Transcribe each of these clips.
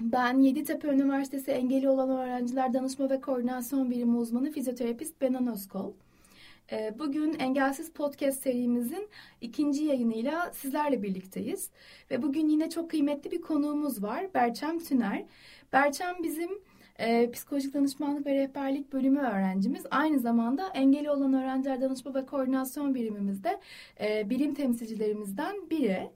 Ben Yeditepe Üniversitesi Engeli Olan Öğrenciler Danışma ve Koordinasyon Birimi uzmanı fizyoterapist Benan Özkol. Ee, bugün Engelsiz Podcast serimizin ikinci yayınıyla sizlerle birlikteyiz. Ve bugün yine çok kıymetli bir konuğumuz var. Berçem Tüner. Berçem bizim e, psikolojik danışmanlık ve rehberlik bölümü öğrencimiz. Aynı zamanda engeli olan öğrenciler danışma ve koordinasyon birimimizde e, birim temsilcilerimizden biri.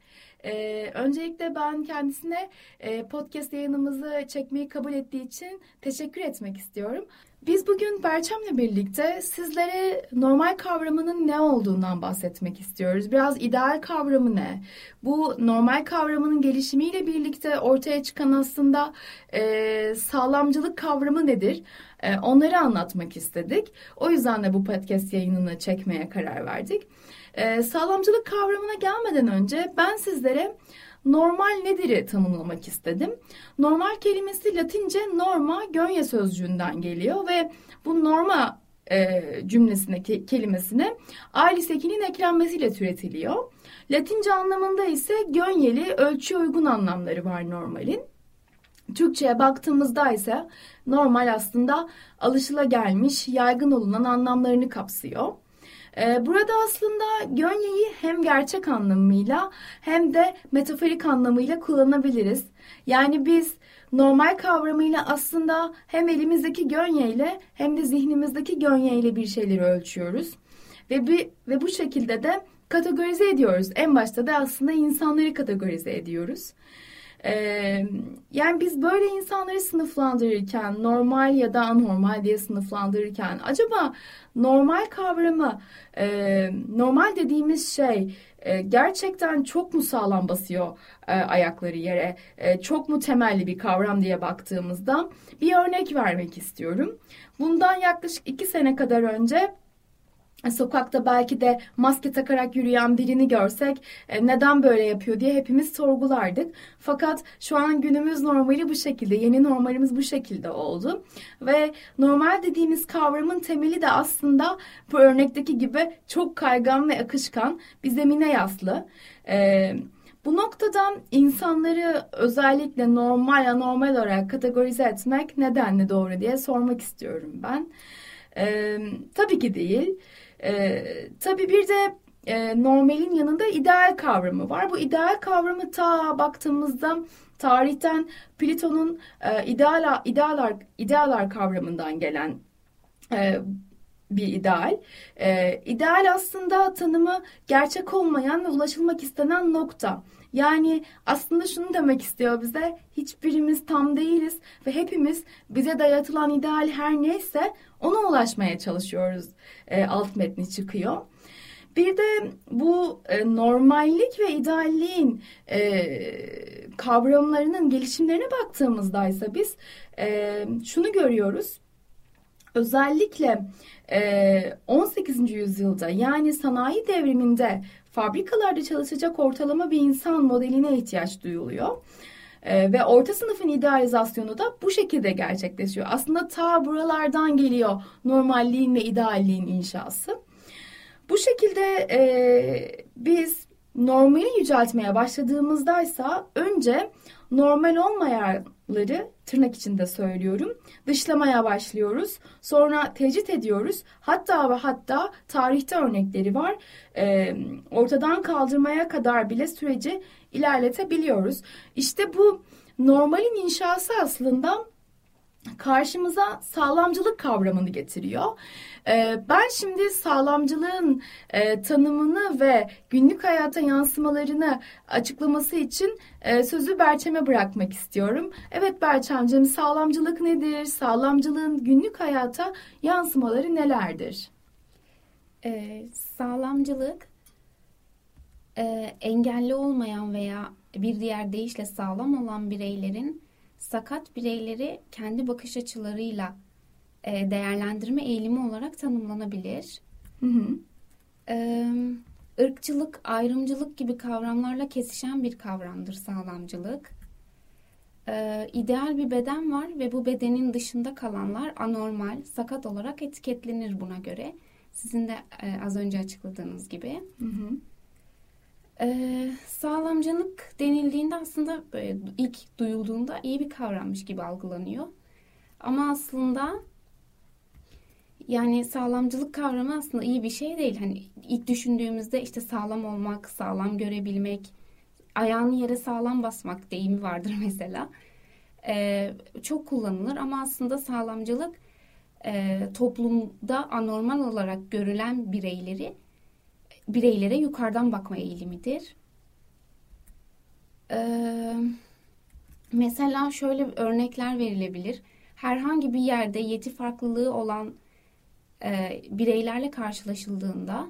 Ee, öncelikle ben kendisine e, podcast yayınımızı çekmeyi kabul ettiği için teşekkür etmek istiyorum. Biz bugün Berçem'le birlikte sizlere normal kavramının ne olduğundan bahsetmek istiyoruz. Biraz ideal kavramı ne? Bu normal kavramının gelişimiyle birlikte ortaya çıkan aslında e, sağlamcılık kavramı nedir? E, onları anlatmak istedik. O yüzden de bu podcast yayınını çekmeye karar verdik. E, sağlamcılık kavramına gelmeden önce ben sizlere normal nedir'i tanımlamak istedim. Normal kelimesi Latince norma gönye sözcüğünden geliyor ve bu norma e, cümlesine kelimesine ailesi ekinin eklenmesiyle türetiliyor. Latince anlamında ise gönyeli ölçüye uygun anlamları var normalin. Türkçe'ye baktığımızda ise normal aslında alışıla gelmiş, yaygın olunan anlamlarını kapsıyor. Ee, burada aslında gönyeyi hem gerçek anlamıyla hem de metaforik anlamıyla kullanabiliriz. Yani biz normal kavramıyla aslında hem elimizdeki gönyeyle hem de zihnimizdeki gönyeyle bir şeyleri ölçüyoruz. Ve, bir, ve bu şekilde de kategorize ediyoruz. En başta da aslında insanları kategorize ediyoruz. Ee, yani biz böyle insanları sınıflandırırken normal ya da anormal diye sınıflandırırken acaba normal kavramı e, normal dediğimiz şey e, gerçekten çok mu sağlam basıyor e, ayakları yere e, çok mu temelli bir kavram diye baktığımızda bir örnek vermek istiyorum. Bundan yaklaşık iki sene kadar önce sokakta belki de maske takarak yürüyen birini görsek e, neden böyle yapıyor diye hepimiz sorgulardık. Fakat şu an günümüz normali bu şekilde, yeni normalimiz bu şekilde oldu. Ve normal dediğimiz kavramın temeli de aslında bu örnekteki gibi çok kaygan ve akışkan bir zemine yaslı. Ee, bu noktada insanları özellikle normal anormal olarak kategorize etmek nedenle doğru diye sormak istiyorum ben. Ee, tabii ki değil. E, tabii bir de e, normalin yanında ideal kavramı var. Bu ideal kavramı ta baktığımızda tarihten Platon'un e, ideal idealar idealar kavramından gelen e, bir ideal. Ee, ideal aslında tanımı gerçek olmayan ve ulaşılmak istenen nokta. Yani aslında şunu demek istiyor bize, hiçbirimiz tam değiliz ve hepimiz bize dayatılan ideal her neyse ona ulaşmaya çalışıyoruz e, alt metni çıkıyor. Bir de bu e, normallik ve idealliğin e, kavramlarının gelişimlerine baktığımızda ise biz e, şunu görüyoruz. Özellikle e, 18. yüzyılda yani sanayi devriminde fabrikalarda çalışacak ortalama bir insan modeline ihtiyaç duyuluyor. Ee, ve orta sınıfın idealizasyonu da bu şekilde gerçekleşiyor. Aslında ta buralardan geliyor normalliğin ve idealliğin inşası. Bu şekilde e, biz normali yüceltmeye başladığımızdaysa önce normal olmayanları tırnak içinde söylüyorum dışlamaya başlıyoruz. Sonra tecrit ediyoruz. Hatta ve hatta tarihte örnekleri var. E, ortadan kaldırmaya kadar bile süreci ilerletebiliyoruz. İşte bu normalin inşası aslında karşımıza sağlamcılık kavramını getiriyor. Ee, ben şimdi sağlamcılığın e, tanımını ve günlük hayata yansımalarını açıklaması için e, sözü Berçem'e bırakmak istiyorum. Evet Berçem'cim sağlamcılık nedir? Sağlamcılığın günlük hayata yansımaları nelerdir? Ee, sağlamcılık e, engelli olmayan veya bir diğer deyişle sağlam olan bireylerin sakat bireyleri kendi bakış açılarıyla e, değerlendirme eğilimi olarak tanımlanabilir. Hı hı. E, ırkçılık, ayrımcılık gibi kavramlarla kesişen bir kavramdır sağlamcılık. E, ideal bir beden var ve bu bedenin dışında kalanlar anormal, sakat olarak etiketlenir buna göre. Sizin de e, az önce açıkladığınız gibi. Hı hı. Ee, sağlamcılık denildiğinde aslında e, ilk duyulduğunda iyi bir kavrammış gibi algılanıyor. Ama aslında yani sağlamcılık kavramı aslında iyi bir şey değil. Hani ilk düşündüğümüzde işte sağlam olmak, sağlam görebilmek, ayağını yere sağlam basmak deyimi vardır mesela. Ee, çok kullanılır ama aslında sağlamcılık e, toplumda anormal olarak görülen bireyleri bireylere yukarıdan bakma eğilimidir. Ee, mesela şöyle örnekler verilebilir. Herhangi bir yerde yeti farklılığı olan e, bireylerle karşılaşıldığında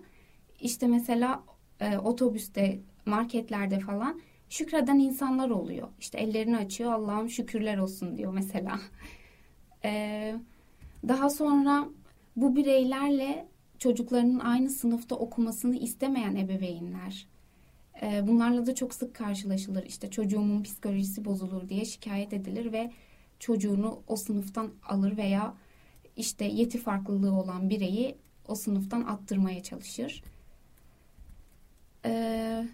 işte mesela e, otobüste, marketlerde falan şükreden insanlar oluyor. İşte ellerini açıyor Allah'ım şükürler olsun diyor mesela. E, daha sonra bu bireylerle çocuklarının aynı sınıfta okumasını istemeyen ebeveynler. E, bunlarla da çok sık karşılaşılır. İşte çocuğumun psikolojisi bozulur diye şikayet edilir ve çocuğunu o sınıftan alır veya işte yeti farklılığı olan bireyi o sınıftan attırmaya çalışır. Ee,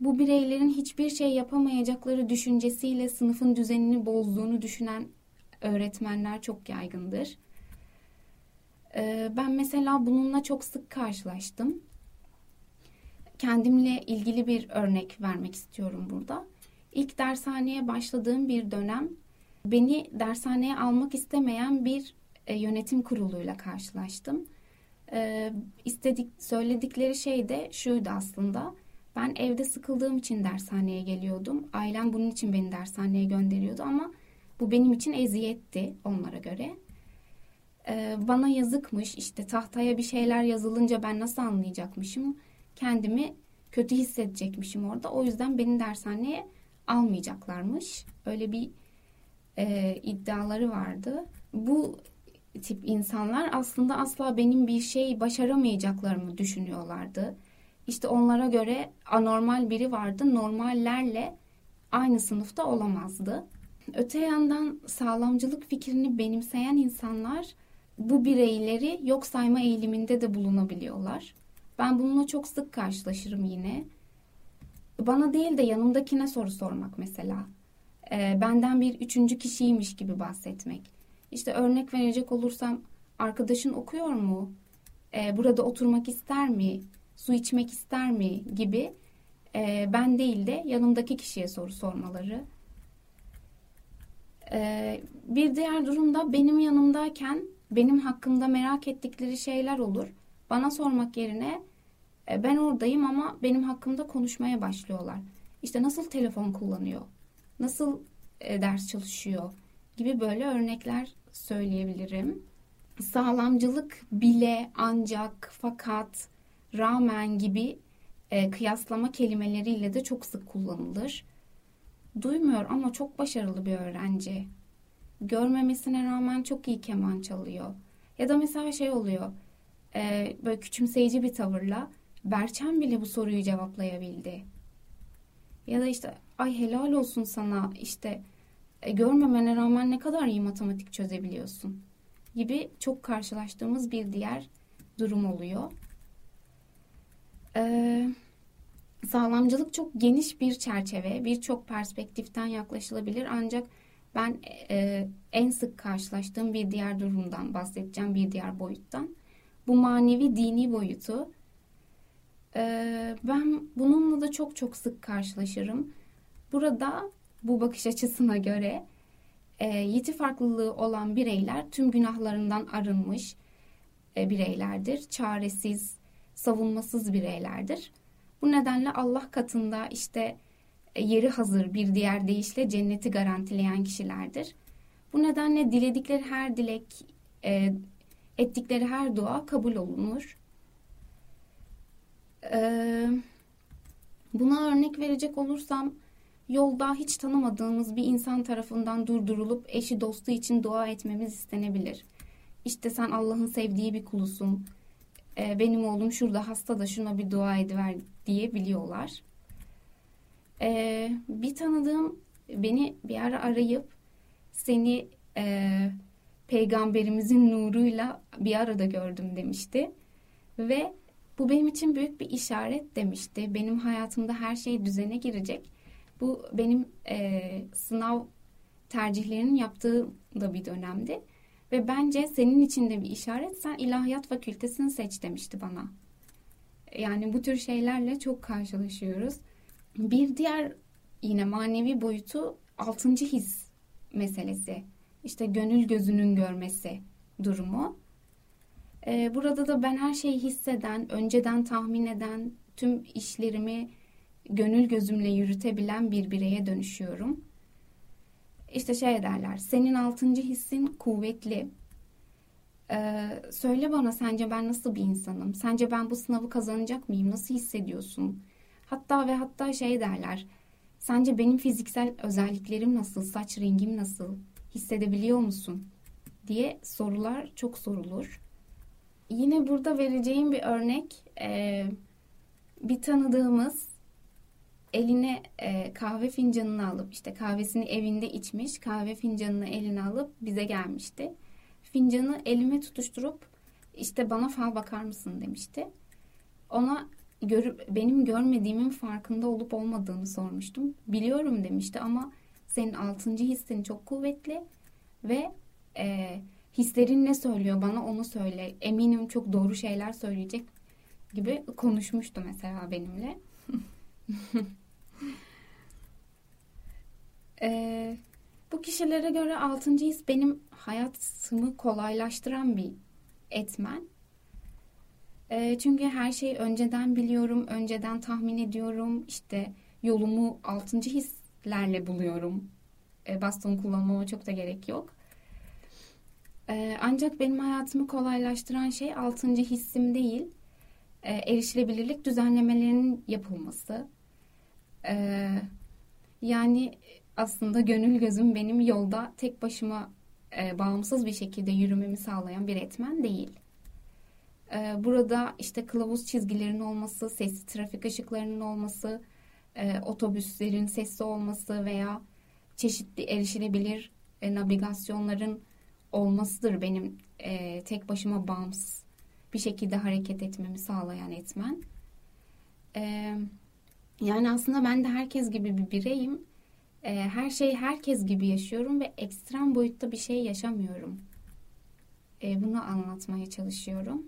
bu bireylerin hiçbir şey yapamayacakları düşüncesiyle sınıfın düzenini bozduğunu düşünen öğretmenler çok yaygındır. Ee, ben mesela bununla çok sık karşılaştım. Kendimle ilgili bir örnek vermek istiyorum burada. İlk dershaneye başladığım bir dönem beni dershaneye almak istemeyen bir e, yönetim kuruluyla karşılaştım. E, istedik söyledikleri şey de şuydu aslında. Ben evde sıkıldığım için dershaneye geliyordum. Ailem bunun için beni dershaneye gönderiyordu ama bu benim için eziyetti onlara göre. E, bana yazıkmış işte tahtaya bir şeyler yazılınca ben nasıl anlayacakmışım? Kendimi kötü hissedecekmişim orada. O yüzden beni dershaneye almayacaklarmış. Öyle bir e, iddiaları vardı. Bu tip insanlar aslında asla benim bir şey başaramayacaklarımı düşünüyorlardı. İşte onlara göre anormal biri vardı. Normallerle aynı sınıfta olamazdı. Öte yandan sağlamcılık fikrini benimseyen insanlar bu bireyleri yok sayma eğiliminde de bulunabiliyorlar. Ben bununla çok sık karşılaşırım yine. Bana değil de yanımdakine soru sormak mesela. E, benden bir üçüncü kişiymiş gibi bahsetmek. İşte örnek verecek olursam arkadaşın okuyor mu? E, burada oturmak ister mi? Su içmek ister mi? Gibi e, ben değil de yanımdaki kişiye soru sormaları. E, bir diğer durumda benim yanımdayken benim hakkımda merak ettikleri şeyler olur. Bana sormak yerine e, ben oradayım ama benim hakkımda konuşmaya başlıyorlar. İşte nasıl telefon kullanıyor? Nasıl e, ders çalışıyor? Gibi böyle örnekler söyleyebilirim. Sağlamcılık bile, ancak, fakat, rağmen gibi e, kıyaslama kelimeleriyle de çok sık kullanılır. Duymuyor ama çok başarılı bir öğrenci. Görmemesine rağmen çok iyi keman çalıyor. Ya da mesela şey oluyor. E, böyle küçümseyici bir tavırla Berçem bile bu soruyu cevaplayabildi. Ya da işte ay helal olsun sana işte e, görmemene rağmen ne kadar iyi matematik çözebiliyorsun gibi çok karşılaştığımız bir diğer durum oluyor. Ee, sağlamcılık çok geniş bir çerçeve, birçok perspektiften yaklaşılabilir ancak ben e, en sık karşılaştığım bir diğer durumdan bahsedeceğim, bir diğer boyuttan. Bu manevi dini boyutu. Ee, ben bununla da çok çok sık karşılaşırım. Burada bu bakış açısına göre e, yeti farklılığı olan bireyler tüm günahlarından arınmış e, bireylerdir. Çaresiz, savunmasız bireylerdir. Bu nedenle Allah katında işte e, yeri hazır bir diğer deyişle cenneti garantileyen kişilerdir. Bu nedenle diledikleri her dilek, e, ettikleri her dua kabul olunur. E, buna örnek verecek olursam yolda hiç tanımadığımız bir insan tarafından durdurulup eşi dostu için dua etmemiz istenebilir. İşte sen Allah'ın sevdiği bir kulusun. Ee, benim oğlum şurada hasta da şuna bir dua ediver diyebiliyorlar. Ee, bir tanıdığım beni bir ara arayıp seni e, peygamberimizin nuruyla bir arada gördüm demişti. Ve Bu benim için büyük bir işaret demişti. Benim hayatımda her şey düzene girecek. Bu benim e, sınav tercihlerinin yaptığı da bir dönemdi. Ve bence senin için de bir işaret. Sen ilahiyat fakültesini seç demişti bana. Yani bu tür şeylerle çok karşılaşıyoruz. Bir diğer yine manevi boyutu altıncı his meselesi. İşte gönül gözünün görmesi durumu. Ee, burada da ben her şeyi hisseden, önceden tahmin eden, tüm işlerimi gönül gözümle yürütebilen bir bireye dönüşüyorum. İşte şey derler, senin altıncı hissin kuvvetli. Ee, söyle bana sence ben nasıl bir insanım? Sence ben bu sınavı kazanacak mıyım? Nasıl hissediyorsun? Hatta ve hatta şey derler, sence benim fiziksel özelliklerim nasıl? Saç rengim nasıl? Hissedebiliyor musun? diye sorular çok sorulur. Yine burada vereceğim bir örnek, e, bir tanıdığımız eline e, kahve fincanını alıp işte kahvesini evinde içmiş kahve fincanını eline alıp bize gelmişti. Fincanı elime tutuşturup işte bana fal bakar mısın demişti. Ona görüp benim görmediğimin farkında olup olmadığını sormuştum. Biliyorum demişti ama senin altıncı hissin çok kuvvetli ve e, hislerin ne söylüyor bana onu söyle. Eminim çok doğru şeyler söyleyecek gibi konuşmuştu mesela benimle. Ee, bu kişilere göre altıncı his benim hayatımı kolaylaştıran bir etmen. Ee, çünkü her şeyi önceden biliyorum, önceden tahmin ediyorum. İşte yolumu altıncı hislerle buluyorum. Ee, baston kullanmama çok da gerek yok. Ee, ancak benim hayatımı kolaylaştıran şey altıncı hissim değil, e, erişilebilirlik düzenlemelerinin yapılması. Ee, yani aslında gönül gözüm benim yolda tek başıma e, bağımsız bir şekilde yürümemi sağlayan bir etmen değil. E, burada işte kılavuz çizgilerin olması, sesli trafik ışıklarının olması, e, otobüslerin sesli olması veya çeşitli erişilebilir e, navigasyonların olmasıdır benim e, tek başıma bağımsız bir şekilde hareket etmemi sağlayan etmen. Yani aslında ben de herkes gibi bir bireyim her şeyi herkes gibi yaşıyorum ve ekstrem boyutta bir şey yaşamıyorum. Bunu anlatmaya çalışıyorum.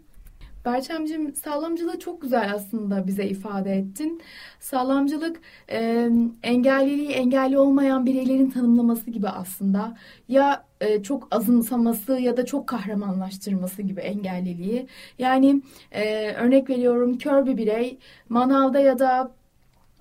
Berçemciğim sağlamcılığı çok güzel aslında bize ifade ettin. Sağlamcılık e, engelliliği engelli olmayan bireylerin tanımlaması gibi aslında. Ya e, çok azımsaması ya da çok kahramanlaştırması gibi engelliliği. Yani e, örnek veriyorum kör bir birey manavda ya da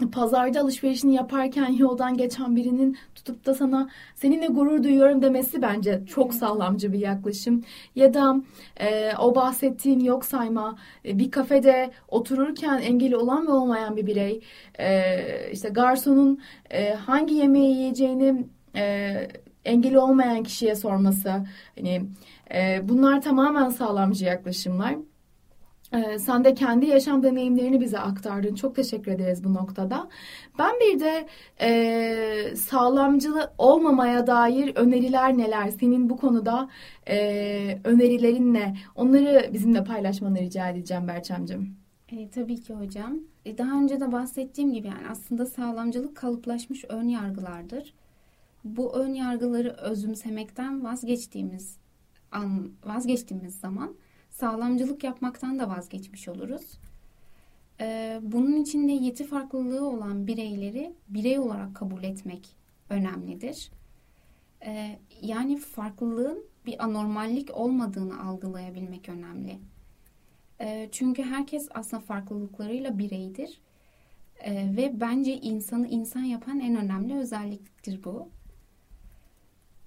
pazarda alışverişini yaparken yoldan geçen birinin tutup da sana seninle gurur duyuyorum demesi bence çok sağlamcı bir yaklaşım. Ya da e, o bahsettiğim yok sayma e, bir kafede otururken engeli olan ve olmayan bir birey e, işte garsonun e, hangi yemeği yiyeceğini e, engeli olmayan kişiye sorması hani e, bunlar tamamen sağlamcı yaklaşımlar. Ee, sen de kendi yaşam deneyimlerini bize aktardın. Çok teşekkür ederiz bu noktada. Ben bir de e, sağlamcılığı olmamaya dair öneriler neler? Senin bu konuda e, önerilerin ne? Onları bizimle paylaşmanı rica edeceğim Berçem'cim. E, tabii ki hocam. E, daha önce de bahsettiğim gibi yani aslında sağlamcılık kalıplaşmış ön yargılardır. Bu ön yargıları özümsemekten vazgeçtiğimiz an vazgeçtiğimiz zaman sağlamcılık yapmaktan da vazgeçmiş oluruz. Ee, bunun içinde yeti farklılığı olan bireyleri birey olarak kabul etmek önemlidir. Ee, yani farklılığın bir anormallik olmadığını algılayabilmek önemli. Ee, çünkü herkes aslında farklılıklarıyla bireydir. Ve bence insanı insan yapan en önemli özelliktir bu.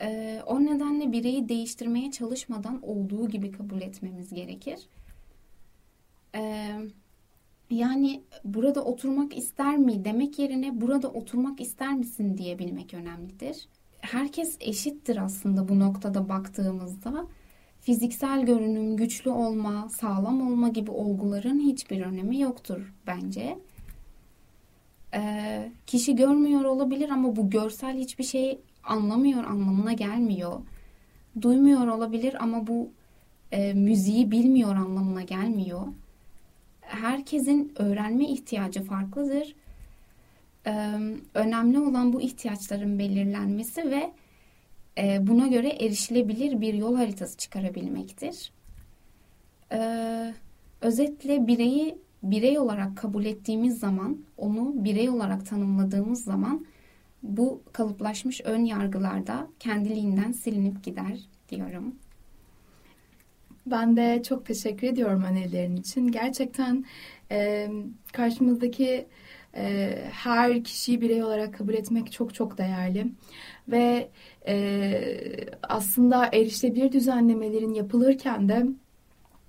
Ee, o nedenle bireyi değiştirmeye çalışmadan olduğu gibi kabul etmemiz gerekir. Ee, yani burada oturmak ister mi demek yerine burada oturmak ister misin diyebilmek önemlidir. Herkes eşittir aslında bu noktada baktığımızda. Fiziksel görünüm, güçlü olma, sağlam olma gibi olguların hiçbir önemi yoktur bence. Ee, kişi görmüyor olabilir ama bu görsel hiçbir şey anlamıyor anlamına gelmiyor. Duymuyor olabilir ama bu e, müziği bilmiyor anlamına gelmiyor. herkesin öğrenme ihtiyacı farklıdır. Önemli olan bu ihtiyaçların belirlenmesi ve buna göre erişilebilir bir yol haritası çıkarabilmektir. Özetle bireyi birey olarak kabul ettiğimiz zaman, onu birey olarak tanımladığımız zaman bu kalıplaşmış ön yargılarda kendiliğinden silinip gider diyorum. Ben de çok teşekkür ediyorum önerilerin için. Gerçekten e, karşımızdaki e, her kişiyi birey olarak kabul etmek çok çok değerli. Ve e, aslında erişilebilir düzenlemelerin yapılırken de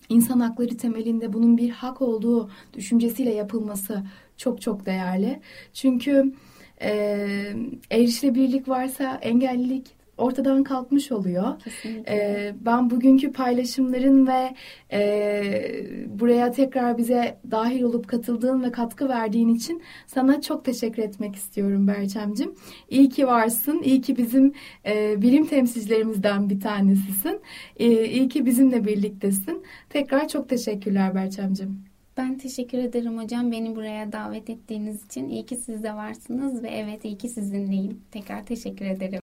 insan hakları temelinde bunun bir hak olduğu düşüncesiyle yapılması çok çok değerli. Çünkü e, erişilebilirlik varsa engellilik ortadan kalkmış oluyor. Ee, ben bugünkü paylaşımların ve e, buraya tekrar bize dahil olup katıldığın ve katkı verdiğin için sana çok teşekkür etmek istiyorum Berçemcim. İyi ki varsın, iyi ki bizim e, bilim temsilcilerimizden bir tanesisin. E, iyi ki bizimle birliktesin. Tekrar çok teşekkürler Berçemcim. Ben teşekkür ederim hocam beni buraya davet ettiğiniz için. İyi ki siz de varsınız ve evet iyi ki sizinleyim. Tekrar teşekkür ederim.